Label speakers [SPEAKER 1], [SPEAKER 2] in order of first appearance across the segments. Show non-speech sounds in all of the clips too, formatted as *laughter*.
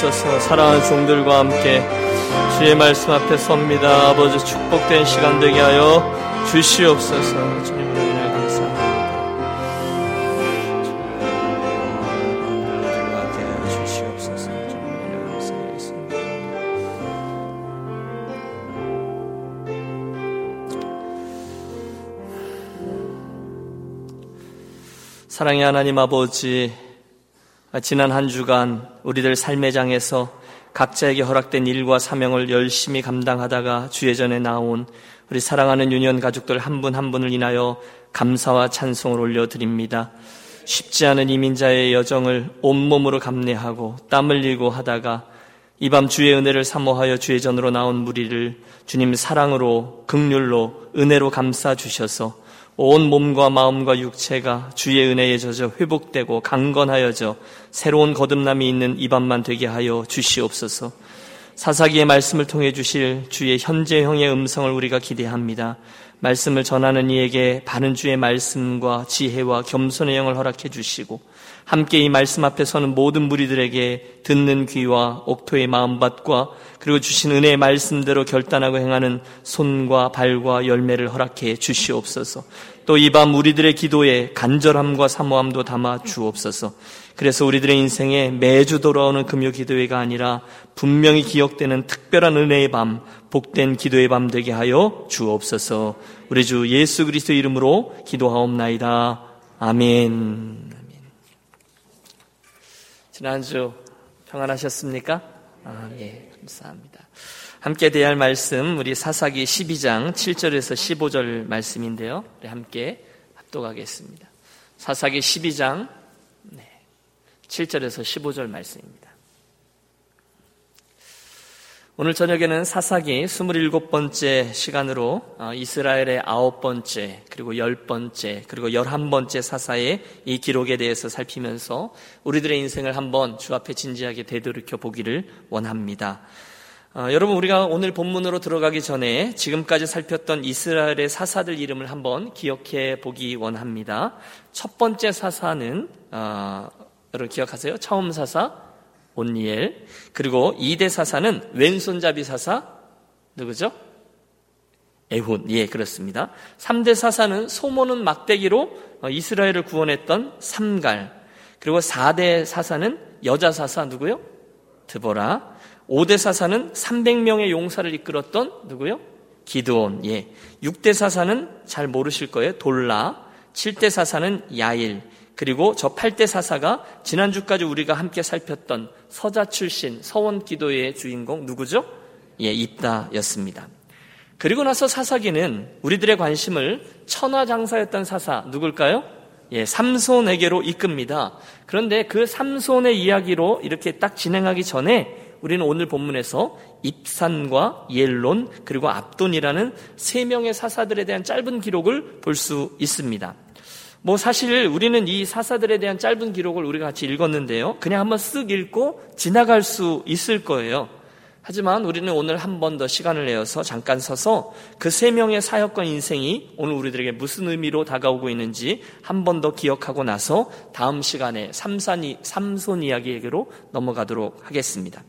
[SPEAKER 1] 주시옵소서. 사랑하는 종들과 함께 주의 말씀 앞에 섭니다. 아버지 축복된 시간 되게 하여 주시옵소서. 주님 사랑의 하나님 아버지, 지난 한 주간 우리들 삶의 장에서 각자에게 허락된 일과 사명을 열심히 감당하다가 주의 전에 나온 우리 사랑하는 유년 가족들 한 분한 한 분을 인하여 감사와 찬송을 올려드립니다. 쉽지 않은 이민자의 여정을 온몸으로 감내하고 땀 흘리고 하다가 이 밤 주의 은혜를 사모하여 주의 전으로 나온 무리를 주님 사랑으로 극률로 은혜로 감싸 주셔서 온 몸과 마음과 육체가 주의 은혜에 젖어 회복되고 강건하여져 새로운 거듭남이 있는 이 밤만 되게 하여 주시옵소서. 사사기의 말씀을 통해 주실 주의 현재형의 음성을 우리가 기대합니다. 말씀을 전하는 이에게 바른 주의 말씀과 지혜와 겸손의 영을 허락해 주시고 함께 이 말씀 앞에 서는 모든 무리들에게 듣는 귀와 옥토의 마음밭과 그리고 주신 은혜의 말씀대로 결단하고 행하는 손과 발과 열매를 허락해 주시옵소서. 또 이 밤 우리들의 기도에 간절함과 사모함도 담아 주옵소서. 그래서 우리들의 인생에 매주 돌아오는 금요 기도회가 아니라 분명히 기억되는 특별한 은혜의 밤, 복된 기도의 밤 되게 하여 주옵소서. 우리 주 예수 그리스도 이름으로 기도하옵나이다. 아멘. 지난주 평안하셨습니까? 아, 예, 감사합니다. 함께 대할 말씀, 우리 사사기 12장 7절에서 15절 말씀인데요. 함께 합독하겠습니다. 사사기 12장 7절에서 15절 말씀입니다. 오늘 저녁에는 사사기 27번째 시간으로 어, 이스라엘의 아홉 번째, 그리고 열 번째, 그리고 열한 번째 사사의 이 기록에 대해서 살피면서 우리들의 인생을 한번 주 앞에 진지하게 되돌이켜 보기를 원합니다. 어, 여러분, 우리가 오늘 본문으로 들어가기 전에 지금까지 살폈던 이스라엘의 사사들 이름을 한번 기억해 보기 원합니다. 첫 번째 사사는, 어, 여러분 기억하세요? 처음 사사, 온니엘. 그리고 2대 사사는 왼손잡이 사사 누구죠? 에훈. 예, 그렇습니다. 3대 사사는 소모는 막대기로 어, 이스라엘을 구원했던 삼갈. 그리고 4대 사사는 여자 사사 누구요? 드보라. 5대 사사는 300명의 용사를 이끌었던 누구요? 기드온. 예. 6대 사사는 잘 모르실 거예요. 돌라. 7대 사사는 야일. 그리고 저 8대 사사가 지난주까지 우리가 함께 살폈던 서자 출신 서원 기도의 주인공 누구죠? 예, 입다였습니다. 그리고 나서 사사기는 우리들의 관심을 천하장사였던 사사 누굴까요? 예, 삼손에게로 이끕니다. 그런데 그 삼손의 이야기로 이렇게 딱 진행하기 전에 우리는 오늘 본문에서 입산과 옐론 그리고 압돈이라는 세 명의 사사들에 대한 짧은 기록을 볼 수 있습니다. 뭐 사실 우리는 이 사사들에 대한 짧은 기록을 우리가 같이 읽었는데요. 그냥 한번 쓱 읽고 지나갈 수 있을 거예요. 하지만 우리는 오늘 한 번 더 시간을 내어서 잠깐 서서 그 세 명의 사역과 인생이 오늘 우리들에게 무슨 의미로 다가오고 있는지 한 번 더 기억하고 나서 다음 시간에 삼산이, 삼손 이야기에게로 넘어가도록 하겠습니다.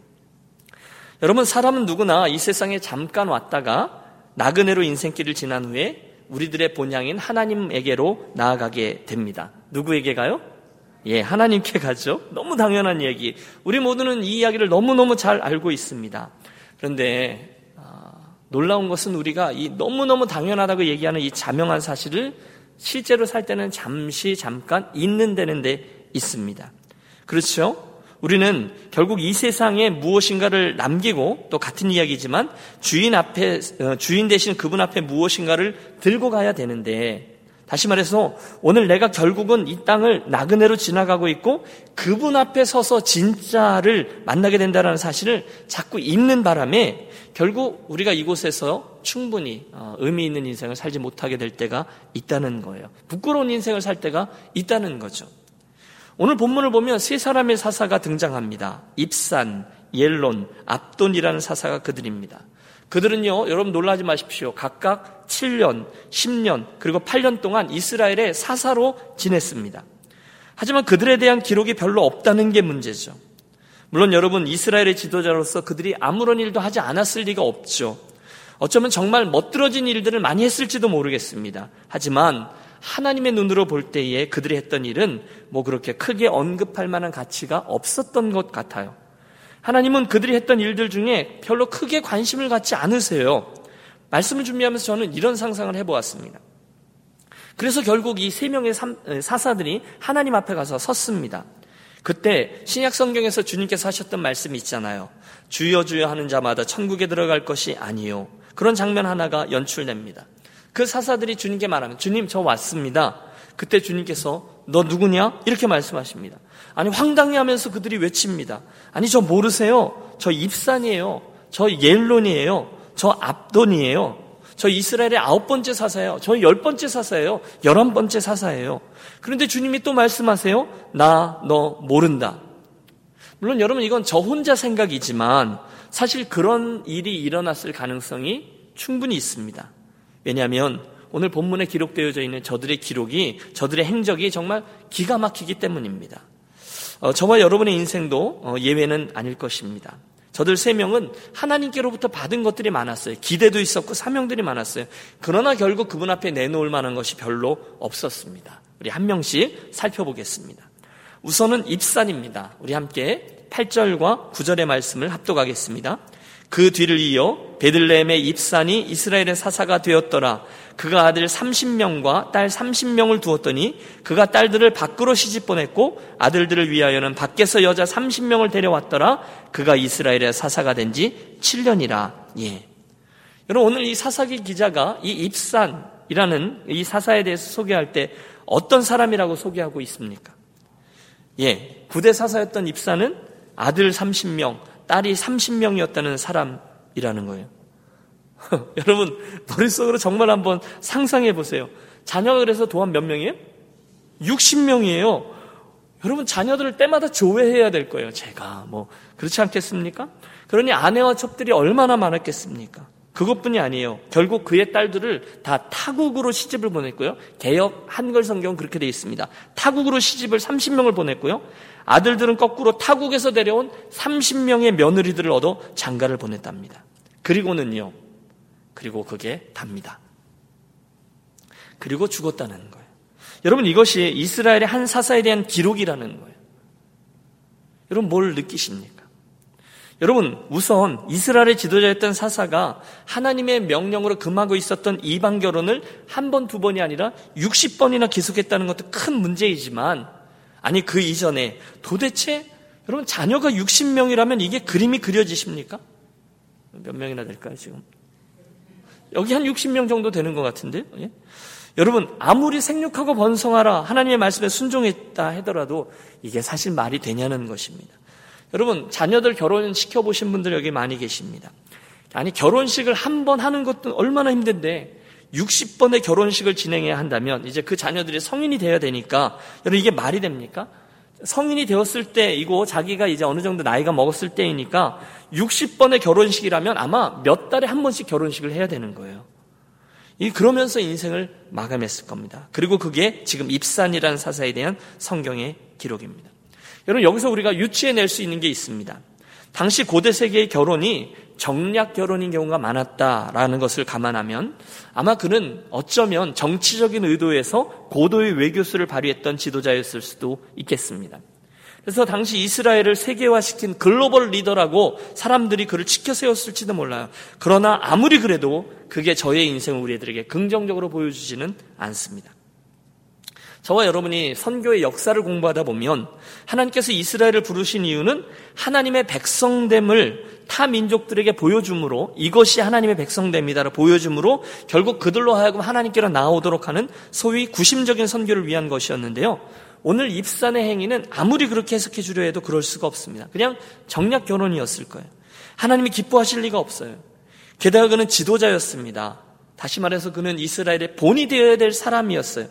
[SPEAKER 1] 여러분, 사람은 누구나 이 세상에 잠깐 왔다가 나그네로 인생길을 지난 후에 우리들의 본향인 하나님에게로 나아가게 됩니다. 누구에게 가요? 예, 하나님께 가죠. 너무 당연한 얘기. 우리 모두는 이 이야기를 너무너무 잘 알고 있습니다. 그런데 아, 놀라운 것은 우리가 이 너무너무 당연하다고 얘기하는 이 자명한 사실을 실제로 살 때는 잠시 잠깐 있는 데는 데 있습니다. 그렇죠? 우리는 결국 이 세상에 무엇인가를 남기고 또 같은 이야기지만 주인 앞에 어, 주인 대신 그분 앞에 무엇인가를 들고 가야 되는데 다시 말해서 오늘 내가 결국은 이 땅을 나그네로 지나가고 있고 그분 앞에 서서 진짜를 만나게 된다는 사실을 자꾸 잊는 바람에 결국 우리가 이곳에서 충분히 어, 의미 있는 인생을 살지 못하게 될 때가 있다는 거예요. 부끄러운 인생을 살 때가 있다는 거죠. 오늘 본문을 보면 세 사람의 사사가 등장합니다. 입산, 옐론, 압돈이라는 사사가 그들입니다. 그들은요, 여러분 놀라지 마십시오. 각각 7년, 10년, 그리고 8년 동안 이스라엘의 사사로 지냈습니다. 하지만 그들에 대한 기록이 별로 없다는 게 문제죠. 물론 여러분 이스라엘의 지도자로서 그들이 아무런 일도 하지 않았을 리가 없죠. 어쩌면 정말 멋들어진 일들을 많이 했을지도 모르겠습니다. 하지만 하나님의 눈으로 볼 때에 그들이 했던 일은 뭐 그렇게 크게 언급할 만한 가치가 없었던 것 같아요. 하나님은 그들이 했던 일들 중에 별로 크게 관심을 갖지 않으세요. 말씀을 준비하면서 저는 이런 상상을 해보았습니다. 그래서 결국 이 세 명의 사사들이 하나님 앞에 가서 섰습니다. 그때 신약 성경에서 주님께서 하셨던 말씀이 있잖아요. 주여 주여 하는 자마다 천국에 들어갈 것이 아니요. 그런 장면 하나가 연출됩니다. 그 사사들이 주님께 말하면 주님 저 왔습니다. 그때 주님께서 너 누구냐? 이렇게 말씀하십니다. 아니 황당해 하면서 그들이 외칩니다. 아니 저 모르세요? 저 입산이에요. 저 옐론이에요. 저 압돈이에요. 저 이스라엘의 아홉 번째 사사예요. 저 열 번째 사사예요. 열한 번째 사사예요. 그런데 주님이 또 말씀하세요. 나 너 모른다. 물론 여러분 이건 저 혼자 생각이지만 사실 그런 일이 일어났을 가능성이 충분히 있습니다. 왜냐하면 오늘 본문에 기록되어져 있는 저들의 기록이 저들의 행적이 정말 기가 막히기 때문입니다. 어, 저와 여러분의 인생도 어, 예외는 아닐 것입니다. 저들 세 명은 하나님께로부터 받은 것들이 많았어요. 기대도 있었고 사명들이 많았어요. 그러나 결국 그분 앞에 내놓을 만한 것이 별로 없었습니다. 우리 한 명씩 살펴보겠습니다. 우선은 입산입니다. 우리 함께 8절과 9절의 말씀을 합독하겠습니다. 그 뒤를 이어 베들레헴의 입산이 이스라엘의 사사가 되었더라. 그가 아들 30명과 딸 30명을 두었더니 그가 딸들을 밖으로 시집 보냈고 아들들을 위하여는 밖에서 여자 30명을 데려왔더라. 그가 이스라엘의 사사가 된 지 7년이라. 예. 여러분 오늘 이 사사기 기자가 이 입산이라는 이 사사에 대해서 소개할 때 어떤 사람이라고 소개하고 있습니까? 예. 부대 사사였던 입산은 아들 30명, 딸이 30명이었다는 사람이라는 거예요. *laughs* 여러분, 머릿속으로 정말 한번 상상해 보세요. 자녀가 그래서 도한 몇 명이에요? 60명이에요. 여러분, 자녀들을 때마다 조회해야 될 거예요. 제가. 뭐, 그렇지 않겠습니까? 그러니 아내와 첩들이 얼마나 많았겠습니까? 그것뿐이 아니에요. 결국 그의 딸들을 다 타국으로 시집을 보냈고요. 개혁 한글 성경은 그렇게 되어 있습니다. 타국으로 시집을 30명을 보냈고요. 아들들은 거꾸로 타국에서 데려온 30명의 며느리들을 얻어 장가를 보냈답니다. 그리고는요. 그리고 그게 답니다. 그리고 죽었다는 거예요. 여러분 이것이 이스라엘의 한 사사에 대한 기록이라는 거예요. 여러분 뭘 느끼십니까? 여러분 우선 이스라엘의 지도자였던 사사가 하나님의 명령으로 금하고 있었던 이방 결혼을 한 번, 두 번이 아니라 60번이나 계속했다는 것도 큰 문제이지만 아니 그 이전에 도대체 여러분 자녀가 60명이라면 이게 그림이 그려지십니까? 몇 명이나 될까요 지금? 여기 한 60명 정도 되는 것 같은데 예? 여러분 아무리 생육하고 번성하라 하나님의 말씀에 순종했다 하더라도 이게 사실 말이 되냐는 것입니다. 여러분 자녀들 결혼 시켜 보신 분들 여기 많이 계십니다. 아니 결혼식을 한 번 하는 것도 얼마나 힘든데 60번의 결혼식을 진행해야 한다면 이제 그 자녀들이 성인이 되어야 되니까 여러분 이게 말이 됩니까? 성인이 되었을 때이고 자기가 이제 어느 정도 나이가 먹었을 때이니까 60번의 결혼식이라면 아마 몇 달에 한 번씩 결혼식을 해야 되는 거예요. 이 그러면서 인생을 마감했을 겁니다. 그리고 그게 지금 입산이라는 사사에 대한 성경의 기록입니다. 여러분 여기서 우리가 유추해낼 수 있는 게 있습니다. 당시 고대 세계의 결혼이 정략 결혼인 경우가 많았다라는 것을 감안하면 아마 그는 어쩌면 정치적인 의도에서 고도의 외교수를 발휘했던 지도자였을 수도 있겠습니다. 그래서 당시 이스라엘을 세계화시킨 글로벌 리더라고 사람들이 그를 치켜 세웠을지도 몰라요. 그러나 아무리 그래도 그게 저의 인생을 우리들에게 긍정적으로 보여주지는 않습니다. 저와 여러분이 선교의 역사를 공부하다 보면 하나님께서 이스라엘을 부르신 이유는 하나님의 백성됨을 타 민족들에게 보여줌으로 이것이 하나님의 백성됨이다라 보여줌으로 결국 그들로 하여금 하나님께로 나오도록 하는 소위 구심적인 선교를 위한 것이었는데요. 오늘 입산의 행위는 아무리 그렇게 해석해 주려 해도 그럴 수가 없습니다. 그냥 정략 결혼이었을 거예요. 하나님이 기뻐하실 리가 없어요. 게다가 그는 지도자였습니다. 다시 말해서 그는 이스라엘의 본이 되어야 될 사람이었어요.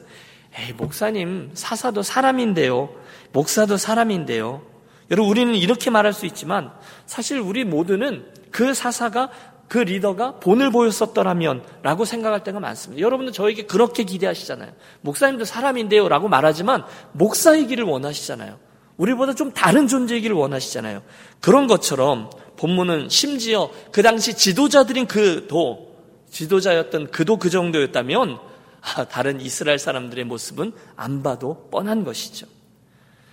[SPEAKER 1] 에이, 목사님, 사사도 사람인데요. 목사도 사람인데요. 여러분, 우리는 이렇게 말할 수 있지만 사실 우리 모두는 그 사사가 그 리더가 본을 보였었더라면 라고 생각할 때가 많습니다. 여러분들 저에게 그렇게 기대하시잖아요. 목사님도 사람인데요 라고 말하지만 목사이기를 원하시잖아요. 우리보다 좀 다른 존재이기를 원하시잖아요. 그런 것처럼 본문은 심지어 그 당시 지도자들인 그 도, 지도자였던 그도 그 정도였다면 아, 다른 이스라엘 사람들의 모습은 안 봐도 뻔한 것이죠.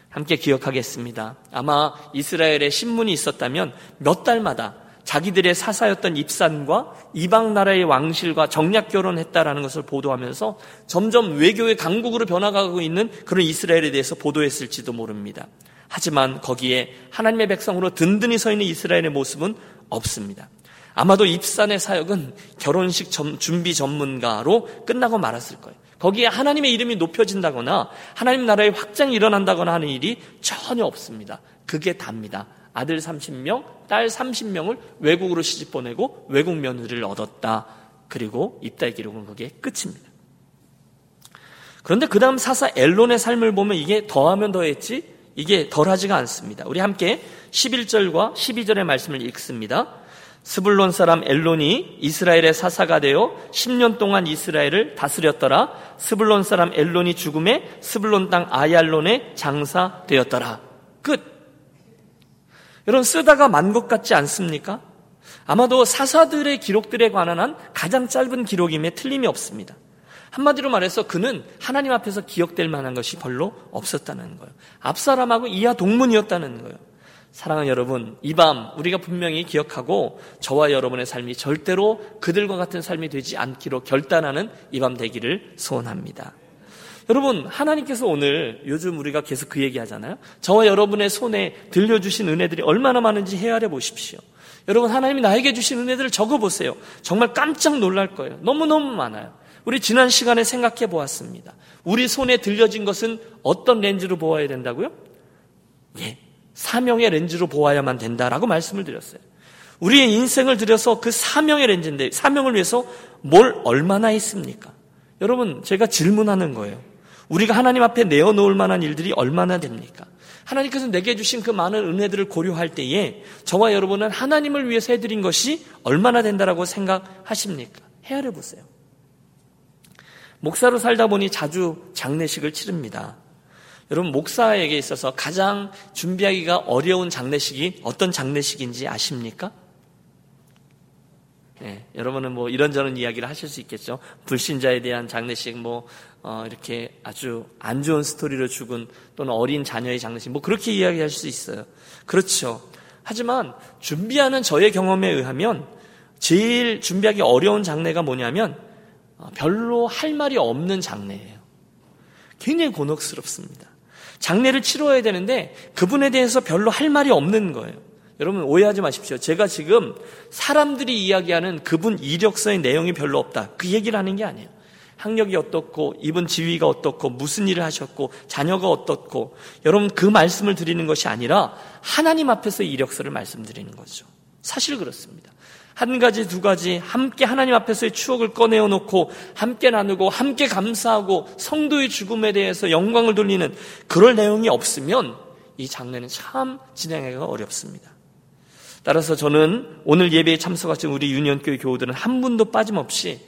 [SPEAKER 1] 함께 기억하겠습니다. 아마 이스라엘에 신문이 있었다면 몇 달마다 자기들의 사사였던 입산과 이방 나라의 왕실과 정략 결혼했다라는 것을 보도하면서 점점 외교의 강국으로 변화가고 있는 그런 이스라엘에 대해서 보도했을지도 모릅니다. 하지만 거기에 하나님의 백성으로 든든히 서 있는 이스라엘의 모습은 없습니다. 아마도 입산의 사역은 결혼식 준비 전문가로 끝나고 말았을 거예요. 거기에 하나님의 이름이 높여진다거나 하나님 나라의 확장이 일어난다거나 하는 일이 전혀 없습니다. 그게 답니다. 아들 30명, 딸 30명을 외국으로 시집 보내고 외국 며느리를 얻었다. 그리고 입다의 기록은 그게 끝입니다. 그런데 그 다음 사사 엘론의 삶을 보면 이게 더하면 더했지 이게 덜하지가 않습니다. 우리 함께 11절과 12절의 말씀을 읽습니다. 스불론 사람 엘론이 이스라엘의 사사가 되어 10년 동안 이스라엘을 다스렸더라. 스불론 사람 엘론이 죽음에 스불론 땅 아얄론의 장사되었더라. 끝. 여러분 쓰다가 만 것 같지 않습니까? 아마도 사사들의 기록들에 관한 한 가장 짧은 기록임에 틀림이 없습니다. 한마디로 말해서 그는 하나님 앞에서 기억될 만한 것이 별로 없었다는 거예요. 앞사람하고 이하 동문이었다는 거예요. 사랑하는 여러분, 이 밤 우리가 분명히 기억하고 저와 여러분의 삶이 절대로 그들과 같은 삶이 되지 않기로 결단하는 이 밤 되기를 소원합니다. 여러분, 하나님께서 오늘 요즘 우리가 계속 그 얘기 하잖아요. 저와 여러분의 손에 들려주신 은혜들이 얼마나 많은지 헤아려 보십시오. 여러분, 하나님이 나에게 주신 은혜들을 적어 보세요. 정말 깜짝 놀랄 거예요. 너무너무 많아요. 우리 지난 시간에 생각해 보았습니다. 우리 손에 들려진 것은 어떤 렌즈로 보아야 된다고요? 예, 사명의 렌즈로 보아야만 된다라고 말씀을 드렸어요. 우리의 인생을 들여서 그 사명의 렌즈인데 사명을 위해서 뭘 얼마나 했습니까? 여러분 제가 질문하는 거예요. 우리가 하나님 앞에 내어놓을 만한 일들이 얼마나 됩니까? 하나님께서 내게 주신 그 많은 은혜들을 고려할 때에 저와 여러분은 하나님을 위해서 해드린 것이 얼마나 된다라고 생각하십니까? 헤아려 보세요. 목사로 살다 보니 자주 장례식을 치릅니다. 여러분 목사에게 있어서 가장 준비하기가 어려운 장례식이 어떤 장례식인지 아십니까? 네, 여러분은 뭐 이런저런 이야기를 하실 수 있겠죠. 불신자에 대한 장례식, 뭐 어, 이렇게 아주 안 좋은 스토리로 죽은 또는 어린 자녀의 장례식, 뭐 그렇게 이야기할 수 있어요. 그렇죠. 하지만 준비하는 저의 경험에 의하면 제일 준비하기 어려운 장례가 뭐냐면 어, 별로 할 말이 없는 장례예요. 굉장히 곤혹스럽습니다. 장례를 치러야 되는데 그분에 대해서 별로 할 말이 없는 거예요. 여러분 오해하지 마십시오. 제가 지금 사람들이 이야기하는 그분 이력서의 내용이 별로 없다. 그 얘기를 하는 게 아니에요. 학력이 어떻고 이분 지위가 어떻고 무슨 일을 하셨고 자녀가 어떻고 여러분 그 말씀을 드리는 것이 아니라 하나님 앞에서 이력서를 말씀드리는 거죠. 사실 그렇습니다. 한 가지, 두 가지 함께 하나님 앞에서의 추억을 꺼내어 놓고 함께 나누고 함께 감사하고 성도의 죽음에 대해서 영광을 돌리는 그럴 내용이 없으면 이 장례는 참 진행하기가 어렵습니다. 따라서 저는 오늘 예배에 참석하신 우리 유년교회 교우들은 한 분도 빠짐없이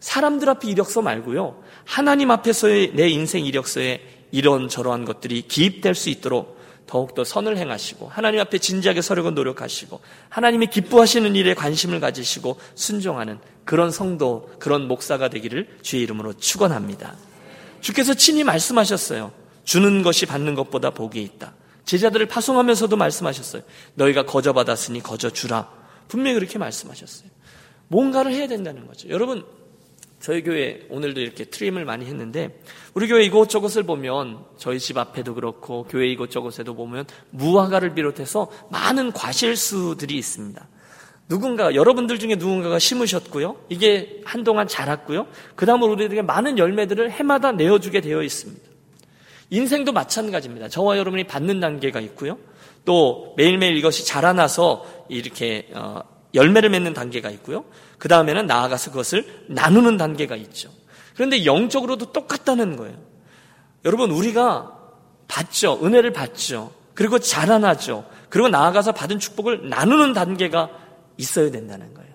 [SPEAKER 1] 사람들 앞에 이력서 말고요. 하나님 앞에서의 내 인생 이력서에 이런 저러한 것들이 기입될 수 있도록 더욱더 선을 행하시고 하나님 앞에 진지하게 서려고 노력하시고 하나님이 기뻐하시는 일에 관심을 가지시고 순종하는 그런 성도, 그런 목사가 되기를 주의 이름으로 축원합니다. 주께서 친히 말씀하셨어요. 주는 것이 받는 것보다 복이 있다. 제자들을 파송하면서도 말씀하셨어요. 너희가 거저 받았으니 거저 주라. 분명히 그렇게 말씀하셨어요. 뭔가를 해야 된다는 거죠. 여러분 저희 교회 오늘도 이렇게 트림을 많이 했는데 우리 교회 이곳저곳을 보면 저희 집 앞에도 그렇고 교회 이곳저곳에도 보면 무화과를 비롯해서 많은 과실수들이 있습니다. 누군가 여러분들 중에 누군가가 심으셨고요. 이게 한동안 자랐고요. 그다음으로 우리들에게 많은 열매들을 해마다 내어주게 되어 있습니다. 인생도 마찬가지입니다. 저와 여러분이 받는 단계가 있고요. 또 매일매일 이것이 자라나서 이렇게 어, 열매를 맺는 단계가 있고요. 그 다음에는 나아가서 그것을 나누는 단계가 있죠. 그런데 영적으로도 똑같다는 거예요. 여러분, 우리가 받죠. 은혜를 받죠. 그리고 자라나죠. 그리고 나아가서 받은 축복을 나누는 단계가 있어야 된다는 거예요.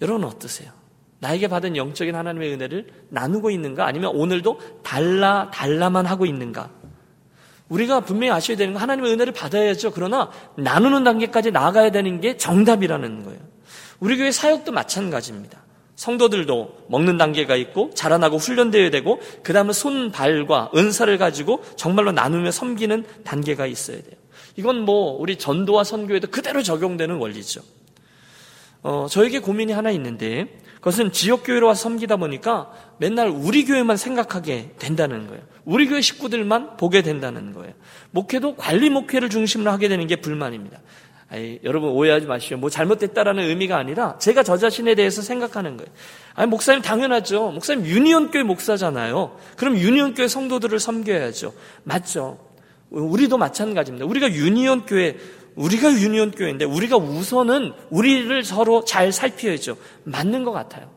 [SPEAKER 1] 여러분 어떠세요? 나에게 받은 영적인 하나님의 은혜를 나누고 있는가? 아니면 오늘도 달라, 달라만 하고 있는가? 우리가 분명히 아셔야 되는 건 하나님의 은혜를 받아야죠. 그러나 나누는 단계까지 나아가야 되는 게 정답이라는 거예요. 우리 교회 사역도 마찬가지입니다. 성도들도 먹는 단계가 있고 자라나고 훈련되어야 되고 그 다음에 손, 발과 은사를 가지고 정말로 나누며 섬기는 단계가 있어야 돼요. 이건 뭐 우리 전도와 선교에도 그대로 적용되는 원리죠. 어, 저에게 고민이 하나 있는데 그것은 지역 교회로 와서 섬기다 보니까 맨날 우리 교회만 생각하게 된다는 거예요. 우리 교회 식구들만 보게 된다는 거예요. 목회도 관리 목회를 중심으로 하게 되는 게 불만입니다. 아니, 여러분 오해하지 마시오. 뭐 잘못됐다라는 의미가 아니라 제가 저 자신에 대해서 생각하는 거예요. 아니, 목사님 당연하죠. 목사님 유니온교회 목사잖아요. 그럼 유니온교회 성도들을 섬겨야죠. 맞죠. 우리도 마찬가지입니다. 우리가 유니온교회, 우리가 유니온교회인데 우리가 우선은 우리를 서로 잘 살펴야죠. 맞는 것 같아요.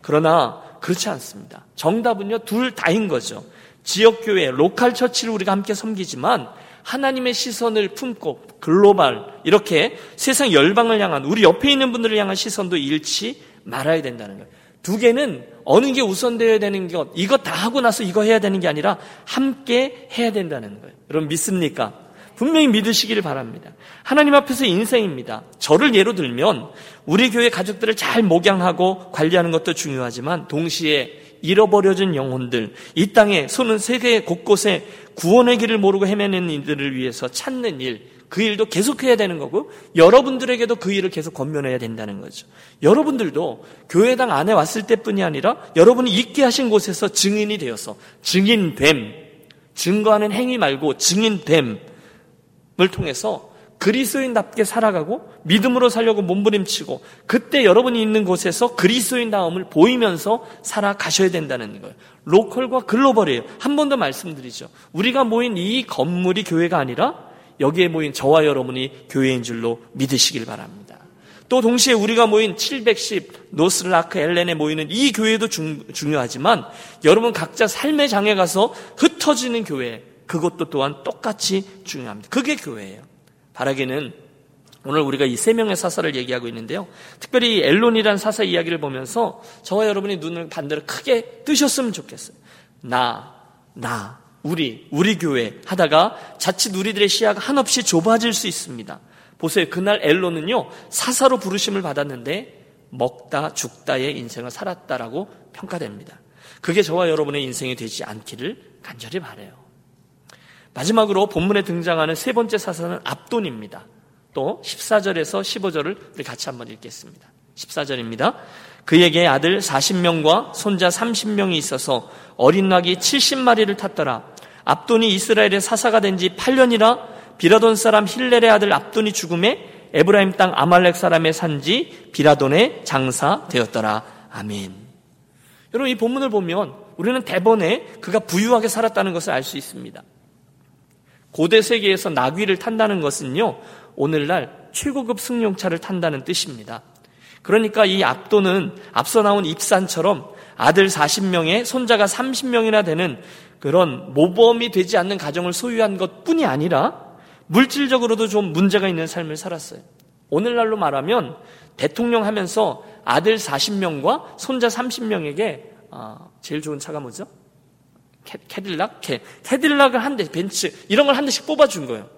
[SPEAKER 1] 그러나 그렇지 않습니다. 정답은요, 둘 다인 거죠. 지역교회, 로컬 처치를 우리가 함께 섬기지만 하나님의 시선을 품고 글로벌 이렇게 세상 열방을 향한 우리 옆에 있는 분들을 향한 시선도 잃지 말아야 된다는 거예요. 두 개는 어느 게 우선되어야 되는 것 이거 다 하고 나서 이거 해야 되는 게 아니라 함께 해야 된다는 거예요. 여러분 믿습니까? 분명히 믿으시기를 바랍니다. 하나님 앞에서 인생입니다. 저를 예로 들면 우리 교회 가족들을 잘 목양하고 관리하는 것도 중요하지만 동시에 잃어버려진 영혼들, 이 땅에 손은 세계 곳곳에 구원의 길을 모르고 헤매는 이들을 위해서 찾는 일, 그 일도 계속해야 되는 거고 여러분들에게도 그 일을 계속 건면해야 된다는 거죠. 여러분들도 교회당 안에 왔을 때뿐이 아니라 여러분이 있게 하신 곳에서 증인이 되어서 증인됨, 증거하는 행위 말고 증인됨을 통해서 그리스도인답게 살아가고 믿음으로 살려고 몸부림치고 그때 여러분이 있는 곳에서 그리스도인다움을 보이면서 살아가셔야 된다는 거예요. 로컬과 글로벌이에요. 한 번 더 말씀드리죠. 우리가 모인 이 건물이 교회가 아니라 여기에 모인 저와 여러분이 교회인 줄로 믿으시길 바랍니다. 또 동시에 우리가 모인 710 노스라크 엘렌에 모이는 이 교회도 중, 중요하지만 여러분 각자 삶의 장에 가서 흩어지는 교회 그것도 또한 똑같이 중요합니다. 그게 교회예요. 바라기는 오늘 우리가 이 세 명의 사사를 얘기하고 있는데요. 특별히 엘론이란 사사 이야기를 보면서 저와 여러분이 눈을 반대로 크게 뜨셨으면 좋겠어요. 나, 나, 우리, 우리 교회 하다가 자칫 우리들의 시야가 한없이 좁아질 수 있습니다. 보세요. 그날 엘론은요, 사사로 부르심을 받았는데 먹다 죽다의 인생을 살았다라고 평가됩니다. 그게 저와 여러분의 인생이 되지 않기를 간절히 바래요. 마지막으로 본문에 등장하는 세 번째 사사는 압돈입니다. 또 14절에서 15절을 우리 같이 한번 읽겠습니다. 14절입니다. 그에게 아들 40명과 손자 30명이 있어서 어린 낙이 70마리를 탔더라. 압돈이 이스라엘의 사사가 된 지 8년이라 비라돈 사람 힐렐의 아들 압돈이 죽음에 에브라임 땅 아말렉 사람의 산지 비라돈의 장사되었더라. 아멘. 여러분 이 본문을 보면 우리는 대번에 그가 부유하게 살았다는 것을 알 수 있습니다. 고대 세계에서 나귀를 탄다는 것은요, 오늘날 최고급 승용차를 탄다는 뜻입니다. 그러니까 이 압도는 앞서 나온 입산처럼 아들 40명에 손자가 30명이나 되는 그런 모범이 되지 않는 가정을 소유한 것 뿐이 아니라 물질적으로도 좀 문제가 있는 삶을 살았어요. 오늘날로 말하면 대통령 하면서 아들 40명과 손자 30명에게 아, 제일 좋은 차가 뭐죠? 캐딜락? 캐, 캐딜락을 한 대, 벤츠, 이런 걸 한 대씩 뽑아준 거예요.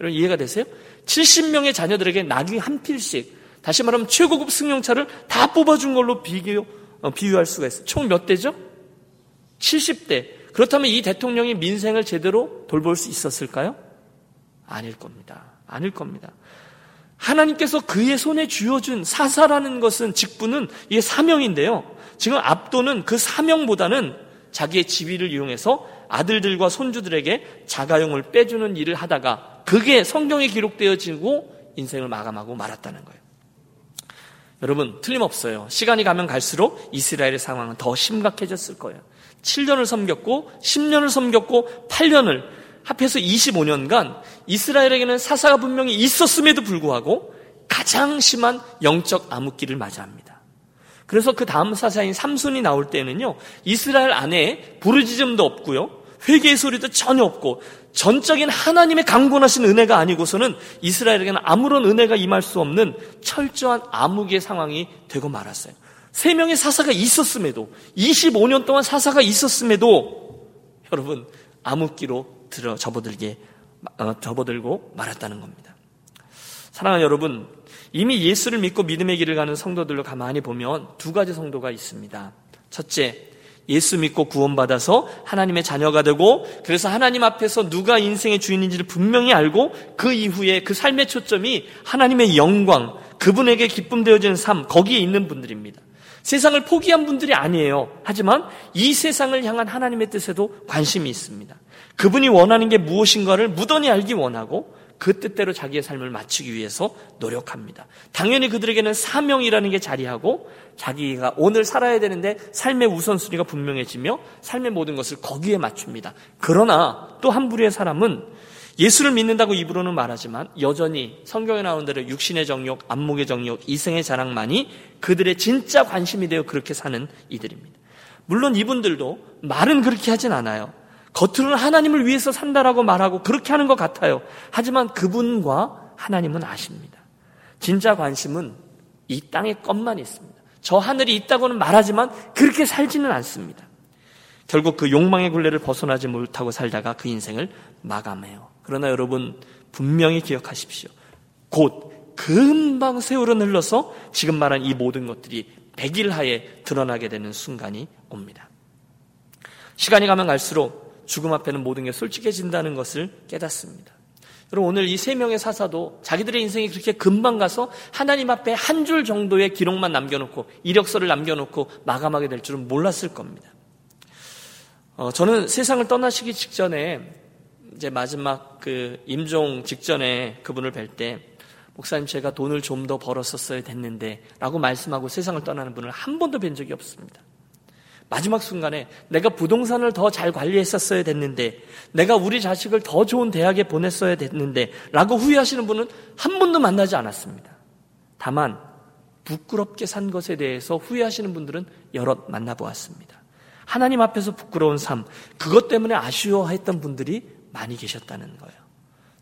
[SPEAKER 1] 여러분 이해가 되세요? 70명의 자녀들에게 낙이 한 필씩, 다시 말하면 최고급 승용차를 다 뽑아준 걸로 비교, 어, 비유할 수가 있어요. 총 몇 대죠? 70대. 그렇다면 이 대통령이 민생을 제대로 돌볼 수 있었을까요? 아닐 겁니다. 아닐 겁니다. 하나님께서 그의 손에 쥐어준 사사라는 것은 직분은 이게 사명인데요. 지금 압도는 그 사명보다는 자기의 지위를 이용해서 아들들과 손주들에게 자가용을 빼주는 일을 하다가 그게 성경에 기록되어지고 인생을 마감하고 말았다는 거예요. 여러분, 틀림없어요. 시간이 가면 갈수록 이스라엘의 상황은 더 심각해졌을 거예요. 7년을 섬겼고, 10년을 섬겼고, 8년을 합해서 25년간 이스라엘에게는 사사가 분명히 있었음에도 불구하고 가장 심한 영적 암흑기를 맞이합니다. 그래서 그 다음 사사인 삼순이 나올 때는요, 이스라엘 안에 부르짖음도 없고요, 회개의 소리도 전혀 없고, 전적인 하나님의 강권하신 은혜가 아니고서는 이스라엘에게는 아무런 은혜가 임할 수 없는 철저한 암흑의 상황이 되고 말았어요. 세 명의 사사가 있었음에도 25년 동안 사사가 있었음에도 여러분 암흑기로 들어 접어들게 어, 접어들고 말았다는 겁니다. 사랑하는 여러분, 이미 예수를 믿고 믿음의 길을 가는 성도들로 가만히 보면 두 가지 성도가 있습니다. 첫째, 예수 믿고 구원받아서 하나님의 자녀가 되고 그래서 하나님 앞에서 누가 인생의 주인인지를 분명히 알고 그 이후에 그 삶의 초점이 하나님의 영광, 그분에게 기쁨 되어지는 삶, 거기에 있는 분들입니다. 세상을 포기한 분들이 아니에요. 하지만 이 세상을 향한 하나님의 뜻에도 관심이 있습니다. 그분이 원하는 게 무엇인가를 무던히 알기 원하고 그 뜻대로 자기의 삶을 마치기 위해서 노력합니다. 당연히 그들에게는 사명이라는 게 자리하고 자기가 오늘 살아야 되는데 삶의 우선순위가 분명해지며 삶의 모든 것을 거기에 맞춥니다. 그러나 또 한 부류의 사람은 예수를 믿는다고 입으로는 말하지만 여전히 성경에 나오는 대로 육신의 정욕, 안목의 정욕, 이생의 자랑만이 그들의 진짜 관심이 되어 그렇게 사는 이들입니다. 물론 이분들도 말은 그렇게 하진 않아요. 겉으로는 하나님을 위해서 산다라고 말하고 그렇게 하는 것 같아요. 하지만 그분과 하나님은 아십니다. 진짜 관심은 이 땅의 것만 있습니다. 저 하늘이 있다고는 말하지만 그렇게 살지는 않습니다. 결국 그 욕망의 굴레를 벗어나지 못하고 살다가 그 인생을 마감해요. 그러나 여러분 분명히 기억하십시오. 곧 금방 세월은 흘러서 지금 말한 이 모든 것들이 백일 하에 드러나게 되는 순간이 옵니다. 시간이 가면 갈수록 죽음 앞에는 모든 게 솔직해진다는 것을 깨닫습니다. 여러분 오늘 이 세 명의 사사도 자기들의 인생이 그렇게 금방 가서 하나님 앞에 한 줄 정도의 기록만 남겨놓고 이력서를 남겨놓고 마감하게 될 줄은 몰랐을 겁니다. 어, 저는 세상을 떠나시기 직전에 이제 마지막 그 임종 직전에 그분을 뵐 때 목사님 제가 돈을 좀 더 벌었었어야 됐는데라고 말씀하고 세상을 떠나는 분을 한 번도 뵌 적이 없습니다. 마지막 순간에 내가 부동산을 더 잘 관리했었어야 됐는데, 내가 우리 자식을 더 좋은 대학에 보냈어야 됐는데, 라고 후회하시는 분은 한 번도 만나지 않았습니다. 다만, 부끄럽게 산 것에 대해서 후회하시는 분들은 여럿 만나보았습니다. 하나님 앞에서 부끄러운 삶, 그것 때문에 아쉬워했던 분들이 많이 계셨다는 거예요.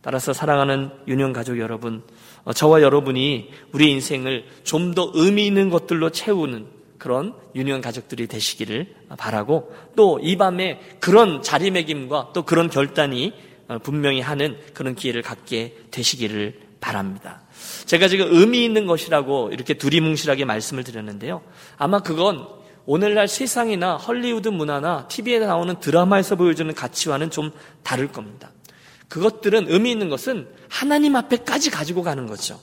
[SPEAKER 1] 따라서 사랑하는 유년 가족 여러분, 어, 저와 여러분이 우리 인생을 좀 더 의미 있는 것들로 채우는 그런 유년 가족들이 되시기를 바라고 또 이 밤에 그런 자리매김과 또 그런 결단이 어, 분명히 하는 그런 기회를 갖게 되시기를 바랍니다. 제가 지금 의미 있는 것이라고 이렇게 두리뭉실하게 말씀을 드렸는데요. 아마 그건 오늘날 세상이나 헐리우드 문화나 TV에 나오는 드라마에서 보여주는 가치와는 좀 다를 겁니다. 그것들은 의미 있는 것은 하나님 앞에까지 가지고 가는 거죠.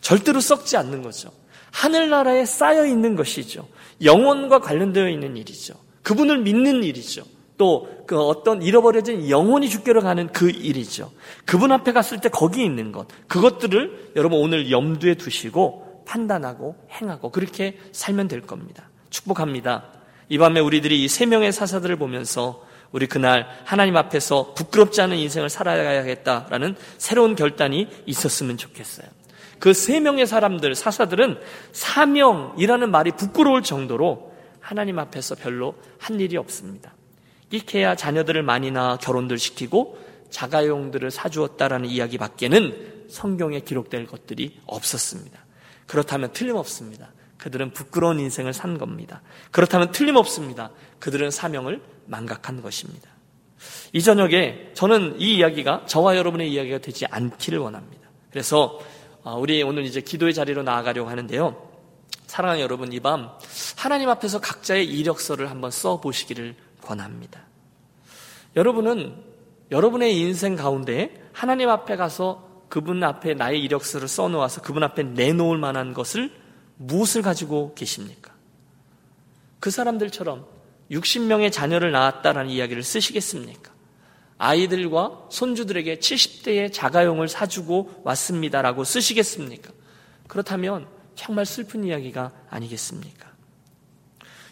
[SPEAKER 1] 절대로 썩지 않는 거죠. 하늘나라에 쌓여 있는 것이죠. 영혼과 관련되어 있는 일이죠. 그분을 믿는 일이죠. 또 그 어떤 잃어버려진 영혼이 죽게로 가는 그 일이죠. 그분 앞에 갔을 때 거기 있는 것. 그것들을 여러분 오늘 염두에 두시고 판단하고 행하고 그렇게 살면 될 겁니다. 축복합니다. 이 밤에 우리들이 이 세 명의 사사들을 보면서 우리 그날 하나님 앞에서 부끄럽지 않은 인생을 살아야겠다라는 새로운 결단이 있었으면 좋겠어요. 그 세 명의 사람들, 사사들은 사명이라는 말이 부끄러울 정도로 하나님 앞에서 별로 한 일이 없습니다. 이케야 자녀들을 많이 낳아 결혼들 시키고 자가용들을 사주었다라는 이야기 밖에는 성경에 기록될 것들이 없었습니다. 그렇다면 틀림없습니다. 그들은 부끄러운 인생을 산 겁니다. 그렇다면 틀림없습니다. 그들은 사명을 망각한 것입니다. 이 저녁에 저는 이 이야기가 저와 여러분의 이야기가 되지 않기를 원합니다. 그래서 아, 우리 오늘 이제 기도의 자리로 나아가려고 하는데요. 사랑하는 여러분, 이 밤 하나님 앞에서 각자의 이력서를 한번 써 보시기를 권합니다. 여러분은 여러분의 인생 가운데 하나님 앞에 가서 그분 앞에 나의 이력서를 써 놓아서 그분 앞에 내놓을 만한 것을 무엇을 가지고 계십니까? 그 사람들처럼 60명의 자녀를 낳았다라는 이야기를 쓰시겠습니까? 아이들과 손주들에게 70대의 자가용을 사주고 왔습니다라고 쓰시겠습니까? 그렇다면 정말 슬픈 이야기가 아니겠습니까?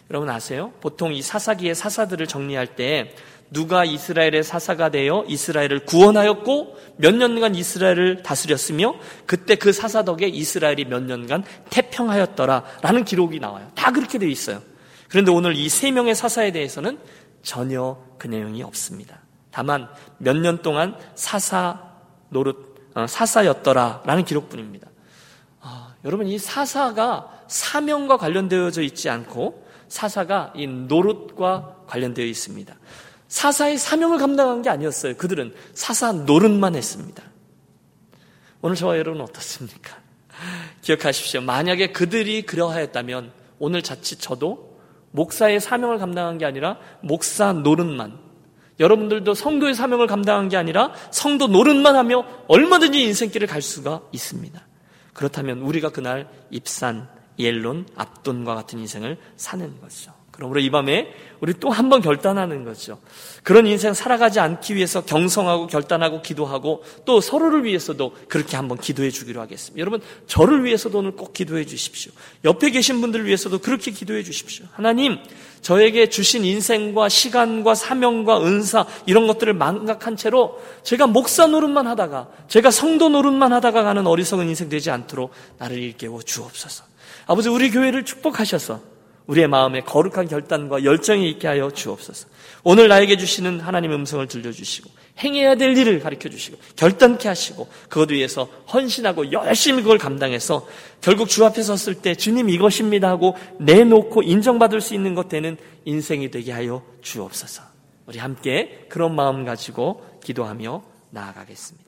[SPEAKER 1] 여러분 아세요? 보통 이 사사기의 사사들을 정리할 때 누가 이스라엘의 사사가 되어 이스라엘을 구원하였고 몇 년간 이스라엘을 다스렸으며 그때 그 사사 덕에 이스라엘이 몇 년간 태평하였더라라는 기록이 나와요. 다 그렇게 되어 있어요. 그런데 오늘 이 세 명의 사사에 대해서는 전혀 그 내용이 없습니다. 다만 몇 년 동안 사사 노릇 어, 사사였더라라는 기록뿐입니다. 아, 여러분 이 사사가 사명과 관련되어져 있지 않고 사사가 이 노릇과 관련되어 있습니다. 사사의 사명을 감당한 게 아니었어요. 그들은 사사 노릇만 했습니다. 오늘 저와 여러분 어떻습니까? *laughs* 기억하십시오. 만약에 그들이 그러하였다면 오늘 자칫 저도 목사의 사명을 감당한 게 아니라 목사 노릇만 여러분들도 성도의 사명을 감당한 게 아니라 성도 노릇만 하며 얼마든지 인생길을 갈 수가 있습니다. 그렇다면 우리가 그날 입산, 옐론, 압돈과 같은 인생을 사는 것이죠. 그러므로 이 밤에 우리 또 한 번 결단하는 거죠. 그런 인생 살아가지 않기 위해서 경성하고 결단하고 기도하고 또 서로를 위해서도 그렇게 한번 기도해 주기로 하겠습니다. 여러분, 저를 위해서도 오늘 꼭 기도해 주십시오. 옆에 계신 분들 위해서도 그렇게 기도해 주십시오. 하나님, 저에게 주신 인생과 시간과 사명과 은사 이런 것들을 망각한 채로 제가 목사 노릇만 하다가 제가 성도 노릇만 하다가 가는 어리석은 인생 되지 않도록 나를 일깨워 주옵소서. 아버지 우리 교회를 축복하셔서 우리의 마음에 거룩한 결단과 열정이 있게 하여 주옵소서. 오늘 나에게 주시는 하나님의 음성을 들려주시고 행해야 될 일을 가르쳐 주시고 결단케 하시고 그것 위해서 헌신하고 열심히 그걸 감당해서 결국 주 앞에 섰을 때 주님 이것입니다 하고 내놓고 인정받을 수 있는 것 되는 인생이 되게 하여 주옵소서. 우리 함께 그런 마음 가지고 기도하며 나아가겠습니다.